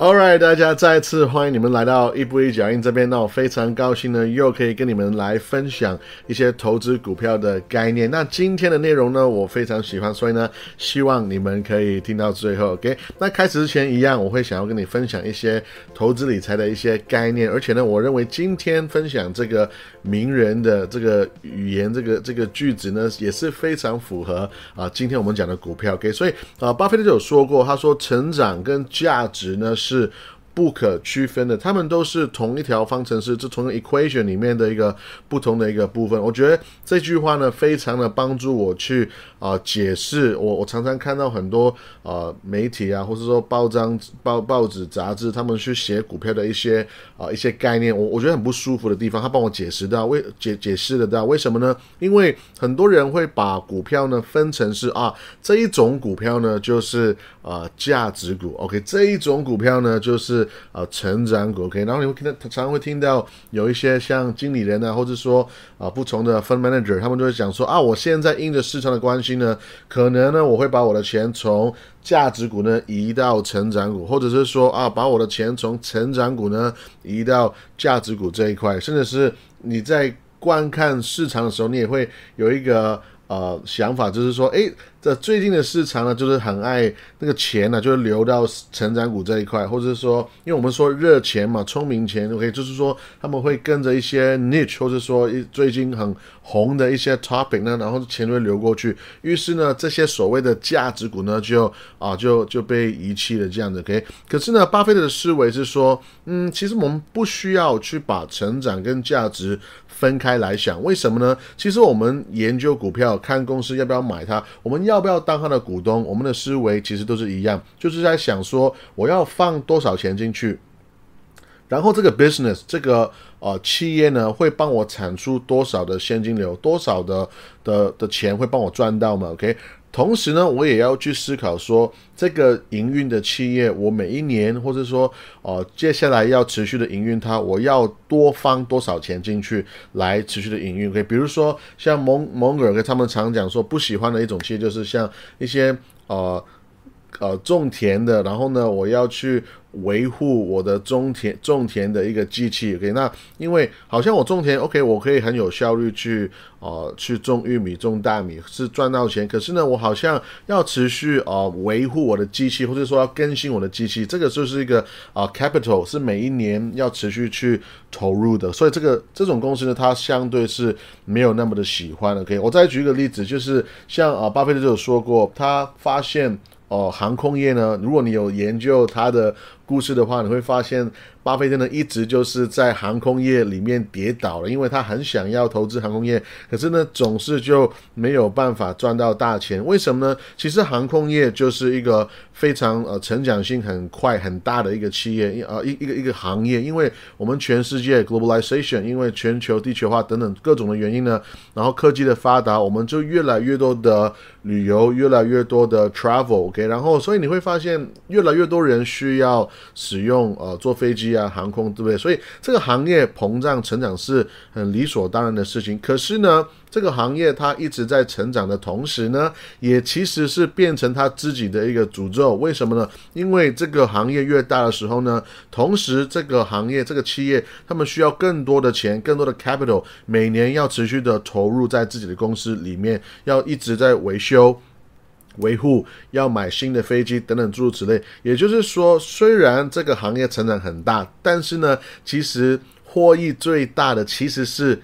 All right，大家再次欢迎你们来到一步一脚印这边。那我非常高兴呢，又可以跟你们来分享一些投资股票的概念。那今天的内容呢，我非常喜欢，所以呢，希望你们可以听到最后。OK，那开始之前一样，我会想要跟你分享一些投资理财的一些概念。而且呢，我认为今天分享这个名人的这个语言，这个这个句子呢，也是非常符合啊，今天我们讲的股票。OK，所以啊，巴菲特就有说过，他说成长跟价值呢。是。不可区分的，他们都是同一条方程式，这同个 equation 里面的一个不同的一个部分。我觉得这句话呢，非常的帮助我去啊解释。我我常常看到很多呃媒体啊，或者说报章报报纸杂志，他们去写股票的一些啊一些概念，我我觉得很不舒服的地方，他帮我解释到为解解释得到为什么呢？因为很多人会把股票呢分成是啊这一种股票呢就是呃价值股，OK 这一种股票呢就是。啊，成长股 OK，然后你会听到，常常会听到有一些像经理人啊，或者说啊不同的 fund manager，他们就会讲说啊，我现在因着市场的关系呢，可能呢我会把我的钱从价值股呢移到成长股，或者是说啊把我的钱从成长股呢移到价值股这一块，甚至是你在观看市场的时候，你也会有一个呃想法，就是说，诶。这最近的市场呢，就是很爱那个钱呢，就是流到成长股这一块，或者说，因为我们说热钱嘛，聪明钱，OK，就是说他们会跟着一些 niche，或者说一最近很红的一些 topic 呢，然后钱会流过去，于是呢，这些所谓的价值股呢，就啊就就被遗弃了这样子，OK。可是呢，巴菲特的思维是说，嗯，其实我们不需要去把成长跟价值分开来想，为什么呢？其实我们研究股票，看公司要不要买它，我们。要不要当它的股东？我们的思维其实都是一样，就是在想说我要放多少钱进去，然后这个 business 这个呃企业呢会帮我产出多少的现金流，多少的的的钱会帮我赚到吗？OK，同时呢，我也要去思考说这个营运的企业，我每一年或者说呃接下来要持续的营运它，我要多放多少钱进去来持续的营运可以比如说像蒙蒙格尔他们常讲说不喜欢的一种企业，就是像一些呃。呃，种田的，然后呢，我要去维护我的种田种田的一个机器。OK，那因为好像我种田，OK，我可以很有效率去呃去种玉米、种大米，是赚到钱。可是呢，我好像要持续呃维护我的机器，或者说要更新我的机器，这个就是一个啊 capital，是每一年要持续去投入的。所以这个这种公司呢，它相对是没有那么的喜欢。OK，我再举一个例子，就是像啊，巴菲特就有说过，他发现。哦，航空业呢？如果你有研究它的故事的话，你会发现，巴菲特呢一直就是在航空业里面跌倒了，因为他很想要投资航空业，可是呢总是就没有办法赚到大钱。为什么呢？其实航空业就是一个非常呃成长性很快很大的一个企业，呃一一个一个行业，因为我们全世界 globalization，因为全球地球化等等各种的原因呢，然后科技的发达，我们就越来越多的旅游，越来越多的 travel，OK，。然后，所以你会发现越来越多人需要使用呃坐飞机啊航空，对不对？所以这个行业膨胀成长是很理所当然的事情。可是呢？这个行业它一直在成长的同时呢，也其实是变成它自己的一个诅咒。为什么呢？因为这个行业越大的时候呢，同时这个行业这个企业他们需要更多的钱，更多的 capital，每年要持续的投入在自己的公司里面，要一直在维修、维护，要买新的飞机等等诸如此类。也就是说，虽然这个行业成长很大，但是呢，其实获益最大的其实是。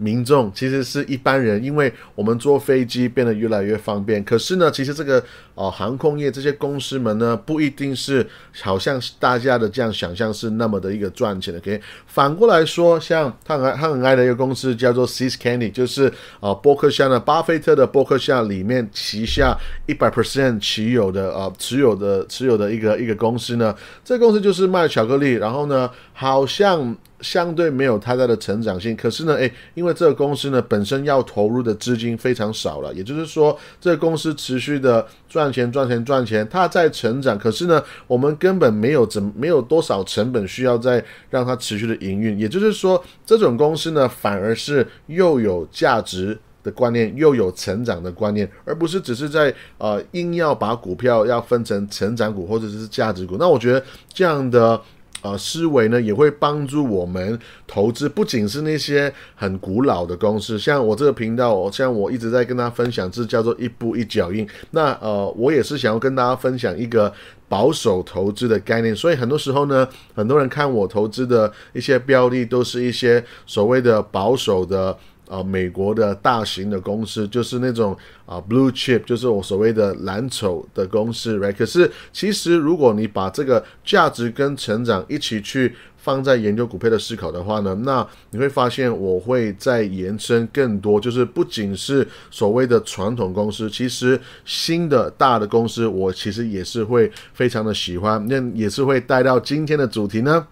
民众其实是一般人，因为我们坐飞机变得越来越方便。可是呢，其实这个哦航空业这些公司们呢，不一定是好像大家的这样想象是那么的一个赚钱的。可以反过来说，像他很爱他很爱的一个公司叫做 Seas Candy，就是呃伯克夏呢巴菲特的伯克夏里面旗下一百 percent 持有的呃持有的持有的一个一个公司呢。这公司就是卖巧克力，然后呢，好像。相对没有太大的成长性，可是呢，诶，因为这个公司呢本身要投入的资金非常少了，也就是说，这个公司持续的赚赚钱、赚钱、赚钱，它在成长，可是呢，我们根本没有怎没有多少成本需要再让它持续的营运，也就是说，这种公司呢反而是又有价值。的观念，又有成长的观念，而不是只是在呃硬要把股票要分成成长股或者是价值股。那我觉得这样的。呃，思维呢也会帮助我们投资，不仅是那些很古老的公司，像我这个频道，像我一直在跟大家分享，这叫做一步一脚印。那呃，我也是想要跟大家分享一个保守投资的概念。所以很多时候呢，很多人看我投资的一些标的，都是一些所谓的保守的。啊，美国的大型的公司就是那种啊，blue chip，就是我所谓的蓝筹的公司，right？可是其实如果你把这个价值跟成长一起去放在研究股票的思考的话呢，那你会发现我会再延伸更多，就是不仅是所谓的传统公司，其实新的大的公司，我其实也是会非常的喜欢，那也是会带到今天的主题呢。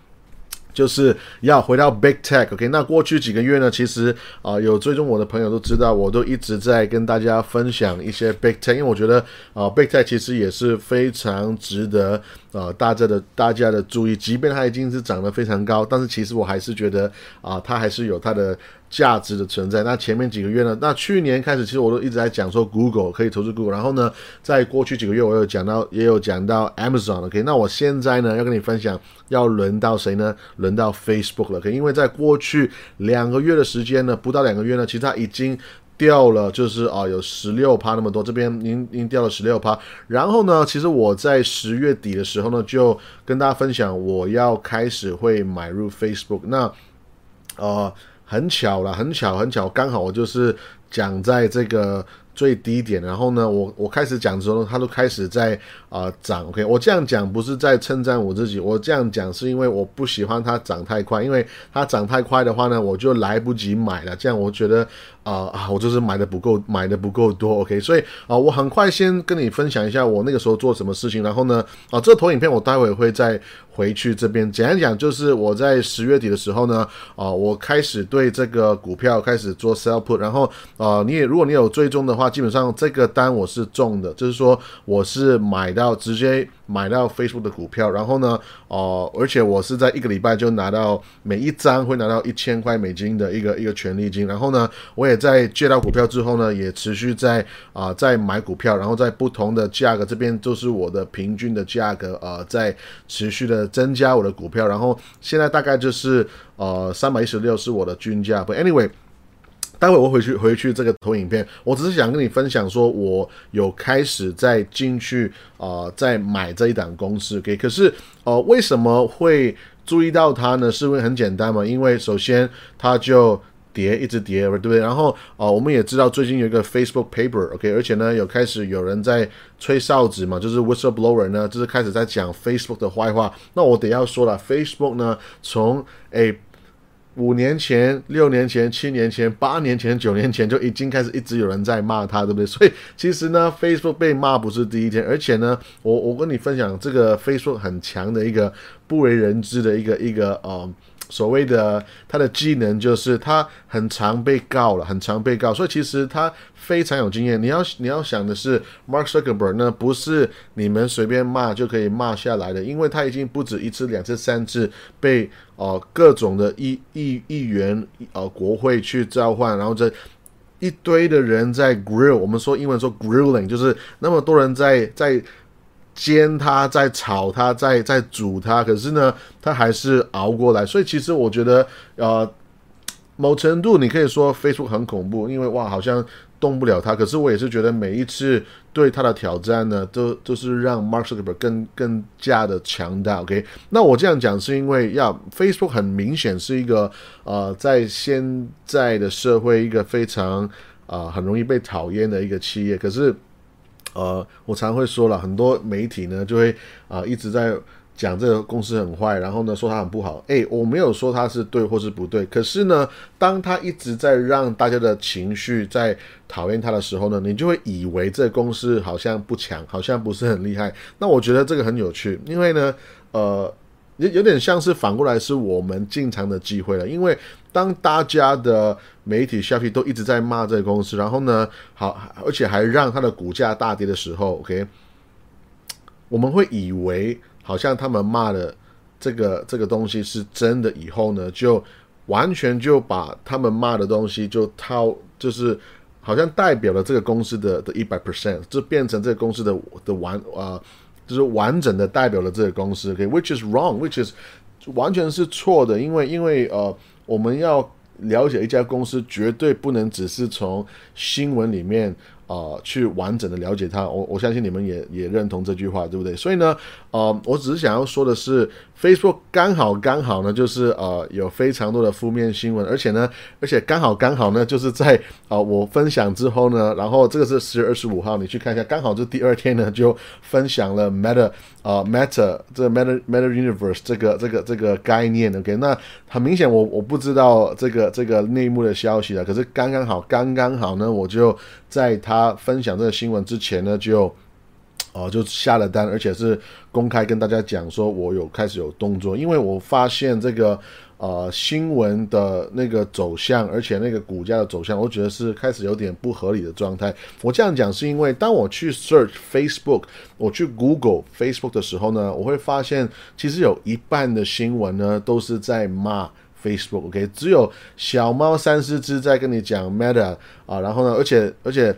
就是要回到 big tech，OK？那过去几个月呢，其实啊，有追踪我的朋友都知道，我都一直在跟大家分享一些 big tech，因为我觉得啊，big tech 其实也是非常值得啊大家的大家的注意，即便它已经是涨得非常高，但是其实我还是觉得啊，它还是有它的。价值的存在。那前面几个月呢？那去年开始，其实我都一直在讲说，Google 可以投资 Google。然后呢，在过去几个月，我有讲到，也有讲到 Amazon。OK，那我现在呢，要跟你分享，要轮到谁呢？轮到 Facebook 了。OK，因为在过去两个月的时间呢，不到两个月呢，其实它已经掉了，就是啊，有十六趴那么多。这边您您掉了十六趴。然后呢，其实我在十月底的时候呢，就跟大家分享，我要开始会买入 Facebook。那呃。很巧了，很巧，很巧，刚好我就是讲在这个最低点，然后呢，我我开始讲的时候，它都开始在啊涨。OK，我这样讲不是在称赞我自己，我这样讲是因为我不喜欢它涨太快，因为它涨太快的话呢，我就来不及买了。这样我觉得。啊啊！我就是买的不够，买的不够多，OK。所以啊，我很快先跟你分享一下我那个时候做什么事情。然后呢，啊，这个投影片我待会会在回去这边简单讲，就是我在十月底的时候呢，啊，我开始对这个股票开始做 sell put。然后啊，你也如果你有追踪的话，基本上这个单我是中的，就是说我是买到直接。买到 Facebook 的股票，然后呢，哦，而且我是在一个礼拜就拿到每一张会拿到一千块美金的一个一个权利金，然后呢，我也在借到股票之后呢，也持续在啊在买股票，然后在不同的价格这边都是我的平均的价格啊，在持续的增加我的股票，然后现在大概就是呃三百一十六是我的均价，But anyway。待会我回去回去这个投影片，我只是想跟你分享说，我有开始在进去啊，在买这一档公司。OK，可是呃，为什么会注意到它呢？是因为很简单嘛，因为首先它就跌，一直跌，对不对？然后啊，我们也知道最近有一个 Facebook paper，OK，而且呢，有开始有人在吹哨子嘛，就是 whistleblower 呢，就是开始在讲 Facebook 的坏话。那我得要说了，Facebook 呢，从诶。五年前、六年前、七年前、八年前、九年前就已经开始一直有人在骂他，对不对？所以其实呢，Facebook 被骂不是第一天，而且呢，我我跟你分享这个 Facebook 很强的一个不为人知的一个一个呃。所谓的他的技能就是他很常被告了，很常被告，所以其实他非常有经验。你要你要想的是，Mark Zuckerberg 呢，不是你们随便骂就可以骂下来的，因为他已经不止一次、两次、三次被呃各种的议议议员呃国会去召唤，然后这一堆的人在 grill，我们说英文说 grilling，就是那么多人在在。煎它，再炒它，再再煮它，可是呢，它还是熬过来。所以其实我觉得，呃，某程度你可以说 Facebook 很恐怖，因为哇，好像动不了它。可是我也是觉得每一次对它的挑战呢，都都是让 Mark Zuckerberg 更更加的强大。OK，那我这样讲是因为，要 Facebook 很明显是一个呃，在现在的社会一个非常啊很容易被讨厌的一个企业。可是。呃，我常会说了很多媒体呢，就会啊一直在讲这个公司很坏，然后呢说它很不好。诶，我没有说它是对或是不对，可是呢，当他一直在让大家的情绪在讨厌他的时候呢，你就会以为这个公司好像不强，好像不是很厉害。那我觉得这个很有趣，因为呢，呃。有有点像是反过来是我们进场的机会了，因为当大家的媒体消息都一直在骂这个公司，然后呢，好，而且还让它的股价大跌的时候，OK，我们会以为好像他们骂的这个这个东西是真的，以后呢，就完全就把他们骂的东西就套，就是。好像代表了这个公司的的一百 percent，就变成这个公司的的完啊，就是完整的代表了这个公司。OK，which is wrong，which is 完全是错的，因为因为呃，我们要了解一家公司，绝对不能只是从新闻里面。啊，去完整的了解它，我我相信你们也也认同这句话，对不对？所以呢，呃，我只是想要说的是，Facebook 刚好刚好呢，就是呃有非常多的负面新闻，而且呢，而且刚好刚好呢，就是在啊 我分享之后呢，然后这个是十月二十五号，你去看一下，刚好就第二天呢就分享了 Meta 啊 Meta 这 Meta Meta Universe 这个这个这个概念，OK？那很明显我我不知道这个这个内幕的消息了，可是刚刚好刚刚好呢，我就在。他分享这个新闻之前呢，就哦就下了单，而且是公开跟大家讲说，我有开始有动作，因为我发现这个呃新闻的那个走向，而且那个股价的走向，我觉得是开始有点不合理的状态。我这样讲是因为，当我去 search Facebook，我去 Google Facebook 的时候呢，我会发现其实有一半的新闻呢都是在骂。Facebook，OK，只有小猫三四只在跟你讲 Meta 啊，然后呢，而且而且。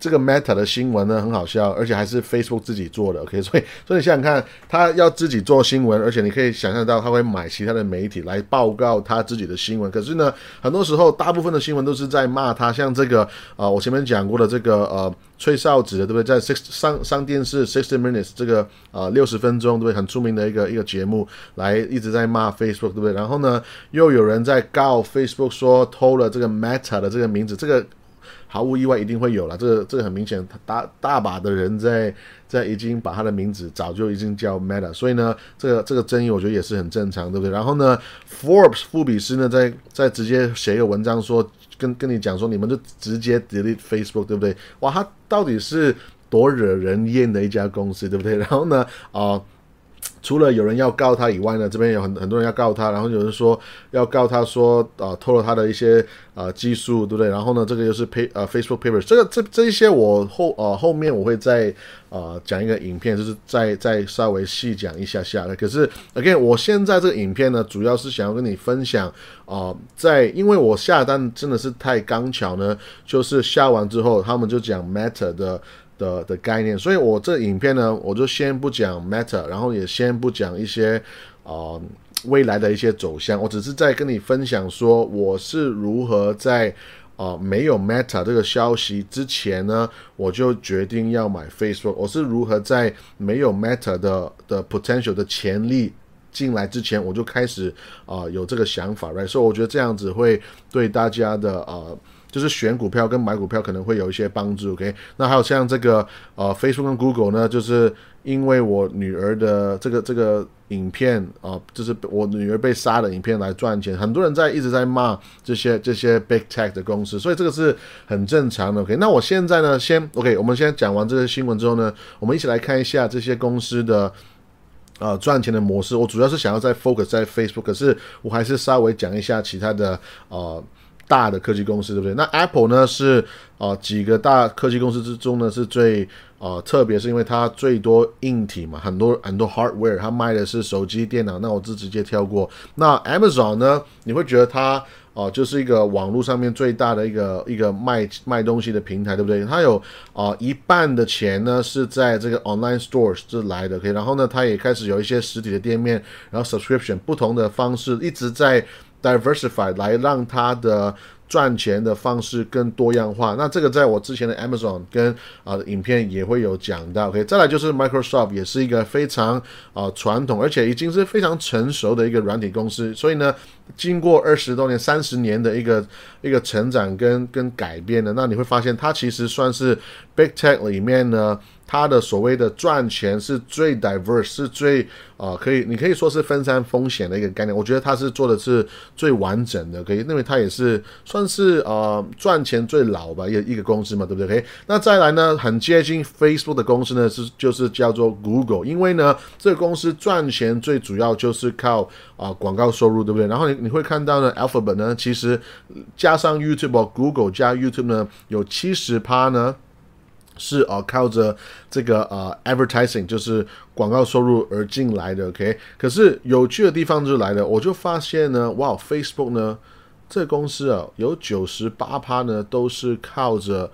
这个 Meta 的新闻呢很好笑，而且还是 Facebook 自己做的，OK，所以所以你想想看，他要自己做新闻，而且你可以想象到他会买其他的媒体来报告他自己的新闻。可是呢，很多时候大部分的新闻都是在骂他，像这个啊，我前面讲过的这个呃吹哨子的，对不对？在 Six 上上电视 Sixty Minutes 这个啊六十分钟，对不对？很出名的一个一个节目，来一直在骂 Facebook，对不对？然后呢，又有人在告 Facebook 说偷了这个 Meta 的这个名字，这个。毫无意外，一定会有了。这个这个很明显，大大把的人在在已经把他的名字早就已经叫 Meta，所以呢，这个这个争议我觉得也是很正常，对不对？然后呢，Forbes 富比斯呢，在在直接写一个文章说，跟跟你讲说，你们就直接 delete Facebook，对不对？哇，他到底是多惹人厌的一家公司，对不对？然后呢，啊。除了有人要告他以外呢，这边有很很多人要告他，然后有人说要告他说啊偷了他的一些啊技术，对不对？然后呢，这个又是 pay 呃 Facebook papers，这个这这一些我后呃后面我会再啊讲一个影片，就是再再稍微细讲一下下的。可是 again，我现在这个影片呢，主要是想要跟你分享啊，在因为我下单真的是太刚巧呢，就是下完之后他们就讲 Meta 的。的的概念，所以我这影片呢，我就先不讲 Meta，然后也先不讲一些啊未来的一些走向，我只是在跟你分享说我是如何在啊没有 Meta 这个消息之前呢，我就决定要买 Facebook，我是如何在没有 Meta 的的 potential 的潜力进来之前，我就开始啊有这个想法，right？所以我觉得这样子会对大家的啊。就是选股票跟买股票可能会有一些帮助，OK？那还有像这个呃，Facebook 跟 Google 呢，就是因为我女儿的这个这个影片啊，就是我女儿被杀的影片来赚钱，很多人在一直在骂这些这些 Big Tech 的公司，所以这个是很正常的，OK？那我现在呢，先 OK，我们先讲完这些新闻之后呢，我们一起来看一下这些公司的呃赚钱的模式。我主要是想要在 focus 在 Facebook，可是我还是稍微讲一下其他的呃。大的科技公司对不对？那 Apple 呢是啊几个大科技公司之中呢是最啊特别是因为它最多硬体嘛，很多很多 hardware，它卖的是手机、电脑。那我就直接跳过。那 Amazon 呢，你会觉得它哦就是一个网络上面最大的一个一个卖卖东西的平台，对不对？它有啊一半的钱呢是在这个 online stores 这来的，可以。然后呢，它也开始有一些实体的店面，然后 subscription 不同的方式一直在。Diversify 来让它的赚钱的方式更多样化。那这个在我之前的 Amazon 跟啊影片也会有讲到。OK，再来就是 Microsoft 也是一个非常啊传统，而且已经是非常成熟的一个软体公司。所以呢，经过二十多年、三十年的一个一个成长跟跟改变呢，那你会发现它其实算是 Big Tech 里面呢。它的所谓的赚钱是最 diverse，是最啊可以，你可以说是分散风险的一个概念。我觉得它是做的是最完整的，可以认为它也是算是啊赚钱最老吧一一个公司嘛，对不对可以那再来呢，很接近 Facebook 的公司呢是就是叫做 Google，因为呢这个公司赚钱最主要就是靠啊广告收入，对不对？然后你你会看到呢，Alphabet 呢其实加上 YouTube，Google 加 YouTube 呢有七十趴呢。是啊，靠着这个呃，advertising 就是广告收入而进来的，OK。可是有趣的地方就来了，我就发现呢，哇，Facebook 呢这公司啊，有九十八趴呢都是靠着。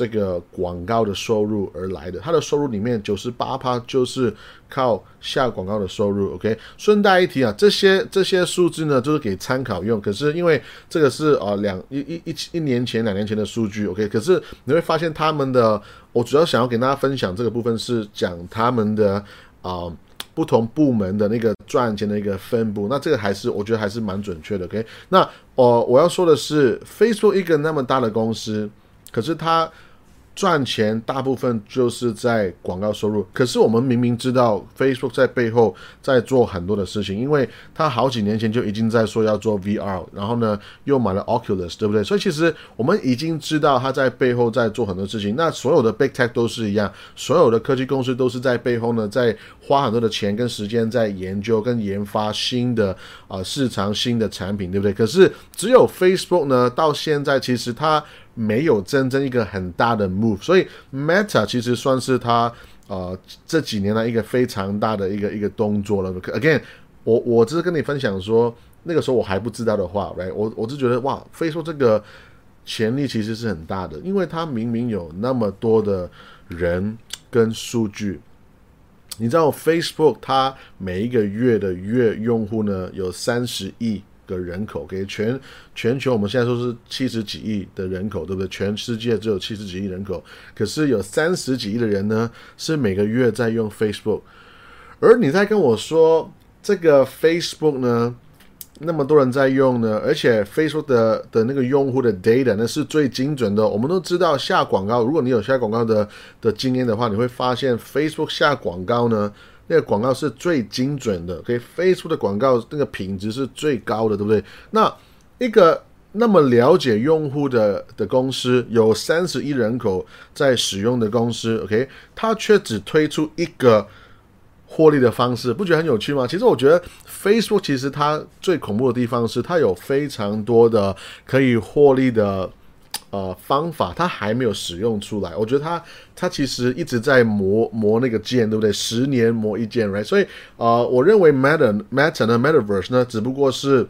这个广告的收入而来的，它的收入里面九十八趴就是靠下广告的收入。OK，顺带一提啊，这些这些数字呢，就是给参考用。可是因为这个是啊两一一一一年前两年前的数据，OK，可是你会发现他们的，我主要想要跟大家分享这个部分是讲他们的啊不同部门的那个赚钱的一个分布。那这个还是我觉得还是蛮准确的。OK，那我我要说的是非说一个那么大的公司。可是他赚钱大部分就是在广告收入，可是我们明明知道 Facebook 在背后在做很多的事情，因为他好几年前就已经在说要做 VR，然后呢又买了 Oculus，对不对？所以其实我们已经知道他在背后在做很多事情。那所有的 Big Tech 都是一样，所有的科技公司都是在背后呢在花很多的钱跟时间在研究跟研发新的啊市场新的产品，对不对？可是只有 Facebook 呢，到现在其实它。没有真正一个很大的 move，所以 Meta 其实算是它呃这几年来一个非常大的一个一个动作了。Again，我我只是跟你分享说，那个时候我还不知道的话，right？我我是觉得哇，Facebook 这个潜力其实是很大的，因为它明明有那么多的人跟数据。你知道 Facebook 它每一个月的月用户呢有三十亿。个人口给全全球，我们现在说是七十几亿的人口，对不对？全世界只有七十几亿人口，可是有三十几亿的人呢，是每个月在用 Facebook。而你在跟我说这个 Facebook 呢，那么多人在用呢，而且 Facebook 的的那个用户的 data 那是最精准的。我们都知道下广告，如果你有下广告的的经验的话，你会发现 Facebook 下广告呢。那个广告是最精准的，可以飞出的广告，那个品质是最高的，对不对？那一个那么了解用户的的公司，有三十亿人口在使用的公司，OK，它却只推出一个获利的方式，不觉得很有趣吗？其实我觉得 Facebook 其实它最恐怖的地方是，它有非常多的可以获利的。呃，方法他还没有使用出来，我觉得他他其实一直在磨磨那个剑，对不对？十年磨一剑，right？所以呃，我认为 Meta Meta 呢，Metaverse 呢，只不过是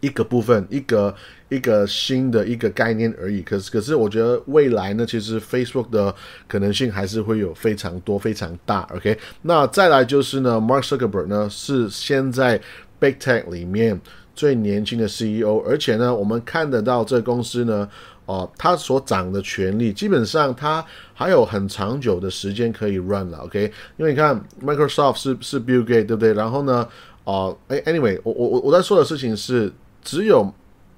一个部分，一个一个新的一个概念而已。可是可是，我觉得未来呢，其实 Facebook 的可能性还是会有非常多、非常大。OK，那再来就是呢，Mark Zuckerberg 呢是现在 Big Tech 里面最年轻的 CEO，而且呢，我们看得到这公司呢。哦，他所掌的权利，基本上他还有很长久的时间可以 run 了，OK？因为你看，Microsoft 是是 Bill Gates 对不对？然后呢，哦，哎，Anyway，我我我我在说的事情是，只有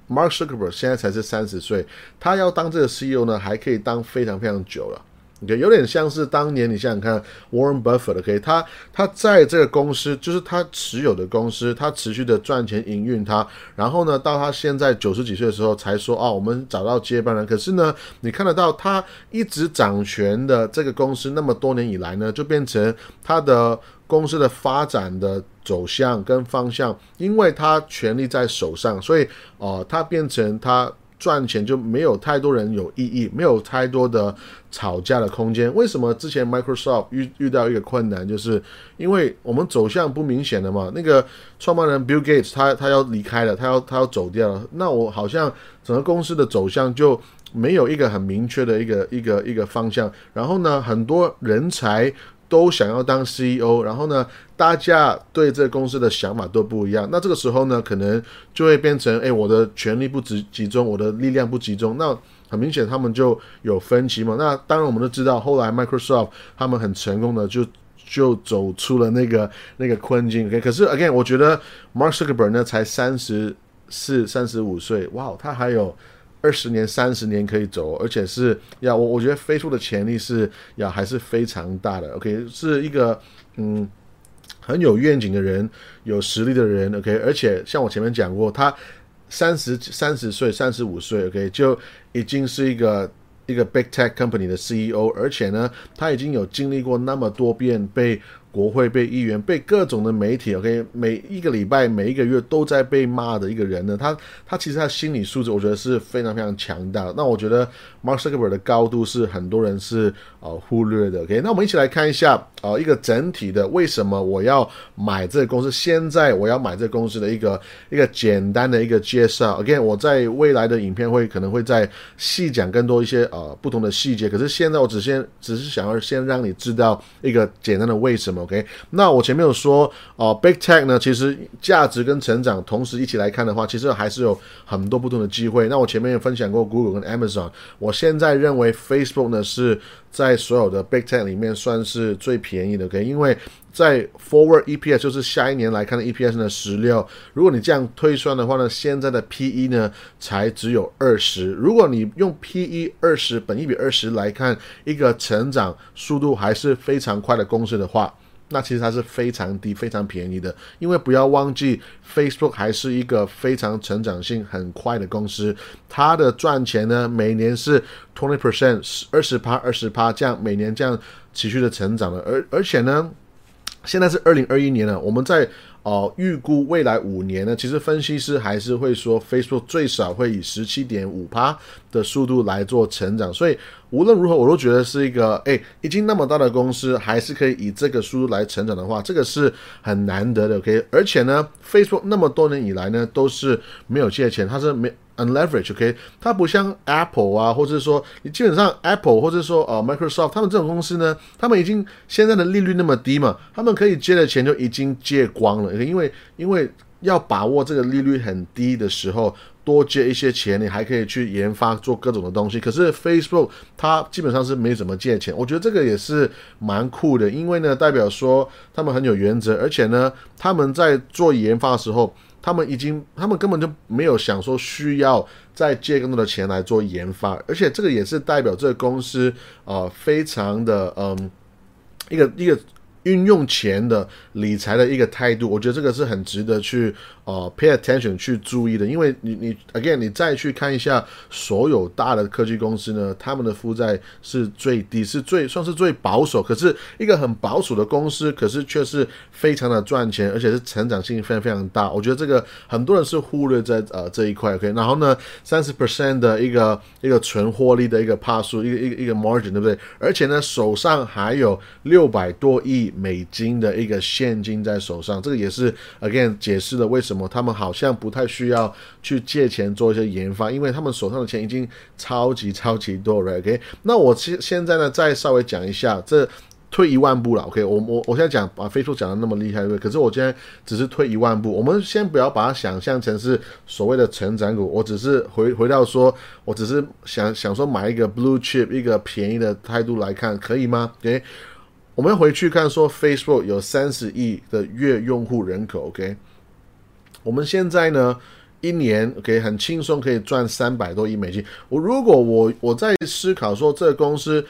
Mark Zuckerberg 现在才是三十岁，他要当这个 CEO 呢，还可以当非常非常久了。OK，有点像是当年你想想看，Warren Buffett，OK，他他在这个公司，就是他持有的公司，他持续的赚钱营运他，然后呢，到他现在九十几岁的时候才说，哦，我们找到接班人。可是呢，你看得到他一直掌权的这个公司，那么多年以来呢，就变成他的公司的发展的走向跟方向，因为他权力在手上，所以哦，他变成他。赚钱就没有太多人有意义，没有太多的吵架的空间。为什么之前 Microsoft 遇遇到一个困难，就是因为我们走向不明显的嘛。那个创办人 Bill Gates 他他要离开了，他要他要走掉了。那我好像整个公司的走向就没有一个很明确的一个一个一个方向。然后呢，很多人才。都想要当 CEO，然后呢，大家对这个公司的想法都不一样。那这个时候呢，可能就会变成，哎，我的权力不集集中，我的力量不集中。那很明显，他们就有分歧嘛。那当然，我们都知道，后来 Microsoft 他们很成功的就就走出了那个那个困境。OK，可是 again，我觉得 Mark Zuckerberg 呢才三十四、三十五岁，哇，他还有。二十年、三十年可以走，而且是要我，我觉得飞出的潜力是要还是非常大的。OK，是一个嗯很有愿景的人，有实力的人。OK，而且像我前面讲过，他三十三十岁、三十五岁，OK 就已经是一个一个 big tech company 的 CEO，而且呢，他已经有经历过那么多遍被国会、被议员、被各种的媒体，OK，每一个礼拜、每一个月都在被骂的一个人呢，他他其实他心理素质，我觉得是非常非常强大。那我觉得 Mark Zuckerberg 的高度是很多人是呃忽略的，OK。那我们一起来看一下啊，一个整体的为什么我要买这个公司，现在我要买这个公司的一个一个简单的一个介绍。OK，我在未来的影片会可能会在细讲更多一些呃不同的细节，可是现在我只先只是想要先让你知道一个简单的为什么，OK？那我前面有说哦，Big Tech 呢，其实价值跟成长同时一起来看的话，其实还是有很多不同的机会。那我前面也分享过 Google 跟 Amazon，我现在认为 Facebook 呢是在所有的 Big Tech 里面算是最便宜的，OK？因为在 Forward EPS 就是下一年来看的 EPS 呢十六，如果你这样推算的话呢，现在的 PE 呢才只有二十。如果你用 PE 二十，本一比二十来看一个成长速度还是非常快的公司的话，那其实它是非常低、非常便宜的。因为不要忘记，Facebook 还是一个非常成长性很快的公司，它的赚钱呢每年是 twenty percent 二十趴、二十趴这样每年这样持续的成长的，而而且呢。现在是二零二一年了，我们在哦预估未来五年呢，其实分析师还是会说，Facebook 最少会以十七点五趴的速度来做成长，所以无论如何，我都觉得是一个哎，已经那么大的公司，还是可以以这个速度来成长的话，这个是很难得的，OK？而且呢，Facebook 那么多年以来呢，都是没有借钱，它是没。unleverage，OK，它不像 Apple 啊，或者说你基本上 Apple 或者说呃 Microsoft，他们这种公司呢，他们已经现在的利率那么低嘛，他们可以借的钱就已经借光了，因为因为要把握这个利率很低的时候，多借一些钱，你还可以去研发做各种的东西。可是 Facebook 它基本上是没怎么借钱，我觉得这个也是蛮酷的，因为呢代表说他们很有原则，而且呢他们在做研发的时候。他们已经，他们根本就没有想说需要再借更多的钱来做研发，而且这个也是代表这个公司呃非常的嗯一个一个运用钱的理财的一个态度，我觉得这个是很值得去。呃，pay attention 去注意的，因为你你 again 你再去看一下所有大的科技公司呢，他们的负债是最低，是最算是最保守。可是一个很保守的公司，可是却是非常的赚钱，而且是成长性非常非常大。我觉得这个很多人是忽略在呃这一块。OK，然后呢，三十 percent 的一个一个纯获利的一个帕数，一个一个一个 margin，对不对？而且呢，手上还有六百多亿美金的一个现金在手上，这个也是 again 解释了为什么。么他们好像不太需要去借钱做一些研发，因为他们手上的钱已经超级超级多了。OK，那我现现在呢，再稍微讲一下，这退一万步了。OK，我我我现在讲把飞书讲的那么厉害，对不对？可是我现在只是退一万步，我们先不要把它想象成是所谓的成长股，我只是回回到说，我只是想想说买一个 blue chip 一个便宜的态度来看，可以吗？OK，我们回去看说，Facebook 有三十亿的月用户人口。OK。我们现在呢，一年可以很轻松可以赚三百多亿美金。我如果我我在思考说，这个公司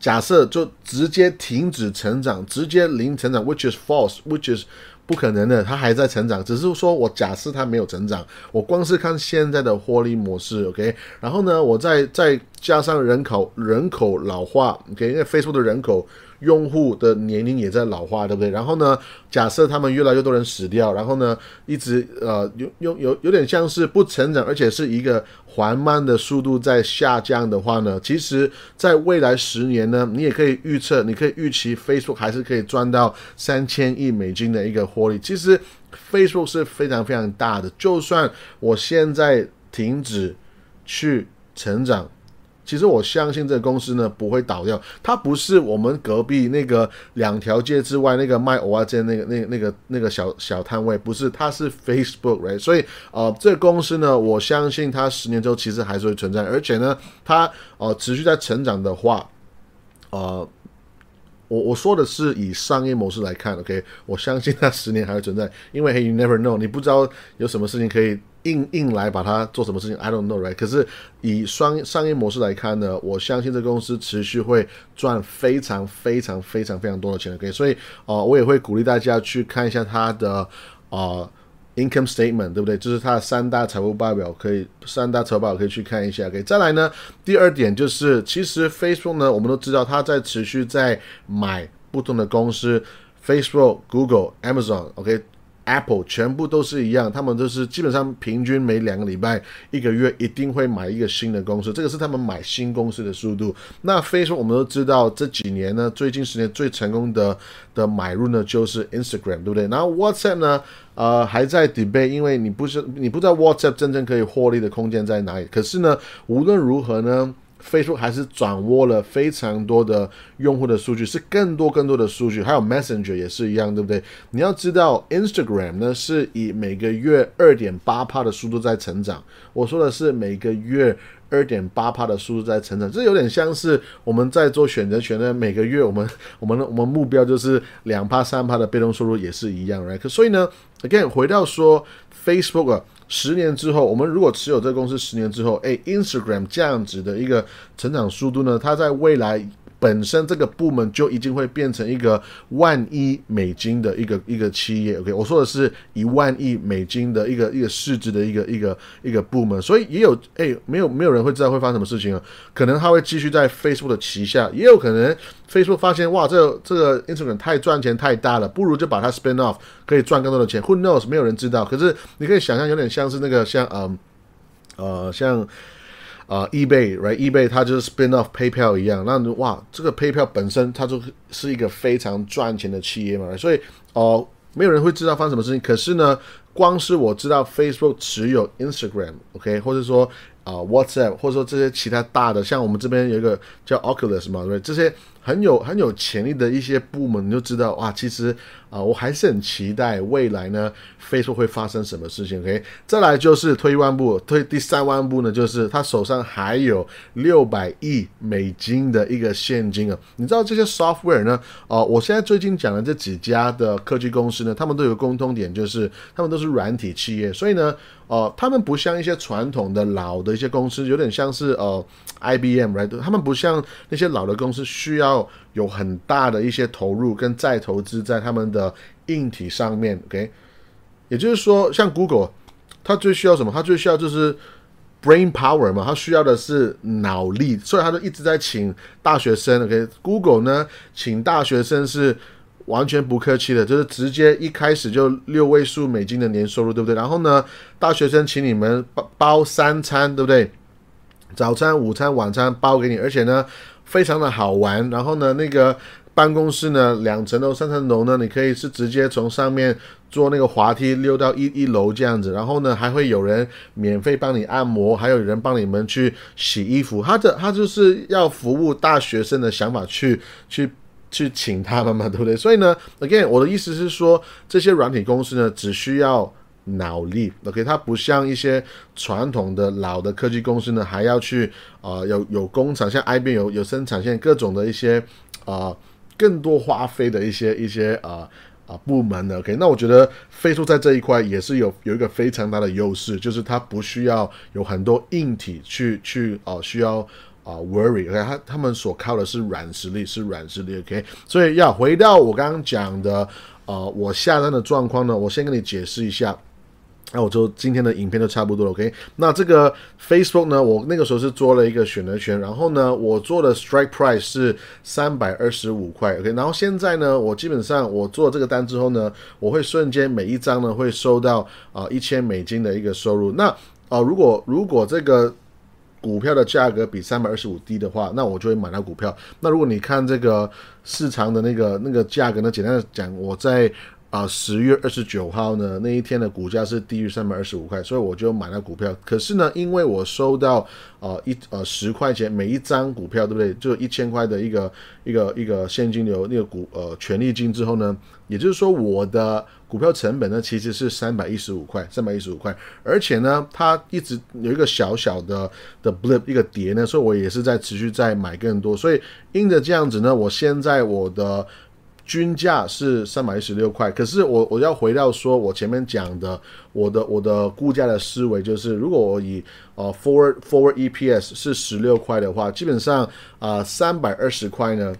假设就直接停止成长，直接零成长，which is false，which is 不可能的，它还在成长。只是说我假设它没有成长，我光是看现在的获利模式，OK。然后呢，我再再加上人口人口老化，OK，因为 Facebook 的人口。用户的年龄也在老化，对不对？然后呢，假设他们越来越多人死掉，然后呢，一直呃有有有有点像是不成长，而且是一个缓慢的速度在下降的话呢，其实在未来十年呢，你也可以预测，你可以预期 Facebook 还是可以赚到三千亿美金的一个获利。其实 Facebook 是非常非常大的，就算我现在停止去成长。其实我相信这个公司呢不会倒掉，它不是我们隔壁那个两条街之外那个卖蚵仔煎那个那那个那个小小摊位，不是，它是 Facebook，right？所以呃，这个公司呢，我相信它十年之后其实还是会存在，而且呢，它呃持续在成长的话，呃。我我说的是以商业模式来看，OK，我相信它十年还会存在，因为 Hey you never know，你不知道有什么事情可以硬硬来把它做什么事情，I don't know right。可是以商商业模式来看呢，我相信这个公司持续会赚非常非常非常非常多的钱，OK，所以呃我也会鼓励大家去看一下它的啊。Income statement 对不对？这是它的三大财务报表，可以三大财务报表可以去看一下。OK，再来呢，第二点就是，其实 Facebook 呢，我们都知道它在持续在买不同的公司。Facebook、Google、Amazon，OK。Apple 全部都是一样，他们都是基本上平均每两个礼拜、一个月一定会买一个新的公司，这个是他们买新公司的速度。那 Facebook 我们都知道，这几年呢，最近十年最成功的的买入呢，就是 Instagram，对不对？然后 WhatsApp 呢，呃，还在 debate，因为你不是你不知道 WhatsApp 真正可以获利的空间在哪里。可是呢，无论如何呢。Facebook 还是掌握了非常多的用户的数据，是更多更多的数据，还有 Messenger 也是一样，对不对？你要知道，Instagram 呢是以每个月二点八帕的速度在成长。我说的是每个月二点八帕的速度在成长，这有点像是我们在做选择权的每个月我们 我们我们目标就是两帕三帕的被动收入也是一样，right？所以呢，again 回到说 Facebook。十年之后，我们如果持有这个公司十年之后，哎，Instagram 这样子的一个成长速度呢，它在未来。本身这个部门就已经会变成一个万亿美金的一个一个企业，OK，我说的是一万亿美金的一个一个市值的一个一个一个部门，所以也有哎，没有没有人会知道会发生什么事情啊？可能他会继续在 Facebook 的旗下，也有可能 Facebook 发现哇，这这个 Instagram 太赚钱太大了，不如就把它 spin off，可以赚更多的钱。Who knows？没有人知道。可是你可以想象，有点像是那个像嗯呃像。啊，eBay，right？eBay 它就是 spin off PayPal 一样，那哇，这个 PayPal 本身它就是一个非常赚钱的企业嘛，所以哦，没有人会知道发生什么事情。可是呢，光是我知道 Facebook 持有 Instagram，OK，或者说啊 WhatsApp，或者说这些其他大的，像我们这边有一个叫 Oculus 嘛，对，这些。很有很有潜力的一些部门，你就知道哇，其实啊，我还是很期待未来呢，Facebook 会发生什么事情。OK，再来就是退一万步，退第三万步呢，就是他手上还有六百亿美金的一个现金啊。你知道这些 software 呢？哦，我现在最近讲的这几家的科技公司呢，他们都有共通点，就是他们都是软体企业，所以呢。哦，他们不像一些传统的老的一些公司，有点像是呃，IBM，right？他们不像那些老的公司需要有很大的一些投入跟再投资在他们的硬体上面，OK？也就是说，像 Google，它最需要什么？它最需要就是 brain power 嘛，它需要的是脑力，所以它就一直在请大学生，OK？Google 呢，请大学生是。完全不客气的，就是直接一开始就六位数美金的年收入，对不对？然后呢，大学生请你们包包三餐，对不对？早餐、午餐、晚餐包给你，而且呢，非常的好玩。然后呢，那个办公室呢，两层楼、三层楼呢，你可以是直接从上面坐那个滑梯溜到一一楼这样子。然后呢，还会有人免费帮你按摩，还有人帮你们去洗衣服。他的他就是要服务大学生的想法去去。去请他们嘛，对不对？所以呢，again，我的意思是说，这些软体公司呢，只需要脑力，OK，它不像一些传统的老的科技公司呢，还要去啊，有有工厂，像 IBM 有有生产线，各种的一些啊，更多花费的一些一些啊啊部门的，OK，那我觉得飞速在这一块也是有有一个非常大的优势，就是它不需要有很多硬体去去啊需要。啊，worry，OK，他他们所靠的是软实力，是软实力，OK，所以要回到我刚刚讲的，呃，我下单的状况呢，我先跟你解释一下，那我就今天的影片就差不多了，OK，那这个 Facebook 呢，我那个时候是做了一个选择权，然后呢，我做的 strike price 是三百二十五块，OK，然后现在呢，我基本上我做这个单之后呢，我会瞬间每一张呢会收到啊一千美金的一个收入，那啊，如果如果这个股票的价格比三百二十五低的话，那我就会买到股票。那如果你看这个市场的那个那个价格呢，简单的讲，我在。啊，十月二十九号呢，那一天的股价是低于三百二十五块，所以我就买了股票。可是呢，因为我收到呃一呃十块钱每一张股票，对不对？就一千块的一个一个一个现金流那个股呃权利金之后呢，也就是说我的股票成本呢其实是三百一十五块，三百一十五块。而且呢，它一直有一个小小的的 blip 一个跌呢，所以我也是在持续在买更多。所以因着这样子呢，我现在我的。均价是三百一十六块，可是我我要回到说，我前面讲的，我的我的估价的思维就是，如果我以呃 forward forward EPS 是十六块的话，基本上啊三百二十块呢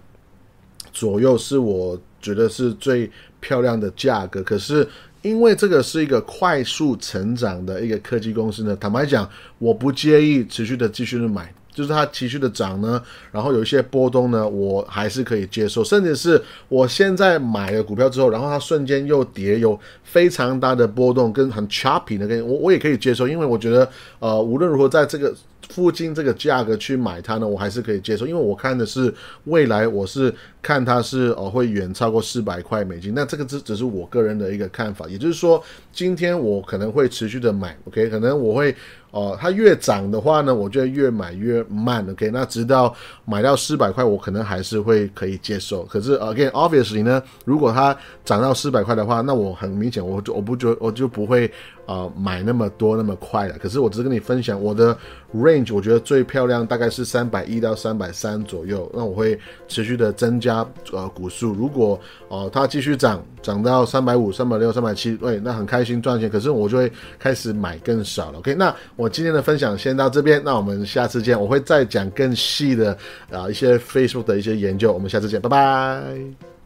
左右是我觉得是最漂亮的价格。可是因为这个是一个快速成长的一个科技公司呢，坦白讲，我不介意持续的继续的买。就是它持续的涨呢，然后有一些波动呢，我还是可以接受，甚至是我现在买了股票之后，然后它瞬间又跌，有非常大的波动跟很 choppy 的，跟我我也可以接受，因为我觉得呃无论如何在这个。附近这个价格去买它呢，我还是可以接受，因为我看的是未来，我是看它是哦会远超过四百块美金。那这个只只是我个人的一个看法，也就是说，今天我可能会持续的买，OK，可能我会。哦，它越涨的话呢，我就越买越慢。OK，那直到买到四百块，我可能还是会可以接受。可是 again，obviously 呢，如果它涨到四百块的话，那我很明显，我就我不就我就不会啊买那么多那么快了。可是我只是跟你分享我的 range，我觉得最漂亮大概是三百一到三百三左右。那我会持续的增加呃股数。如果哦它继续涨，涨到三百五、三百六、三百七，对，那很开心赚钱。可是我就会开始买更少了。OK，那我今天的分享先到这边，那我们下次见。我会再讲更细的啊一些 Facebook 的一些研究。我们下次见，拜拜。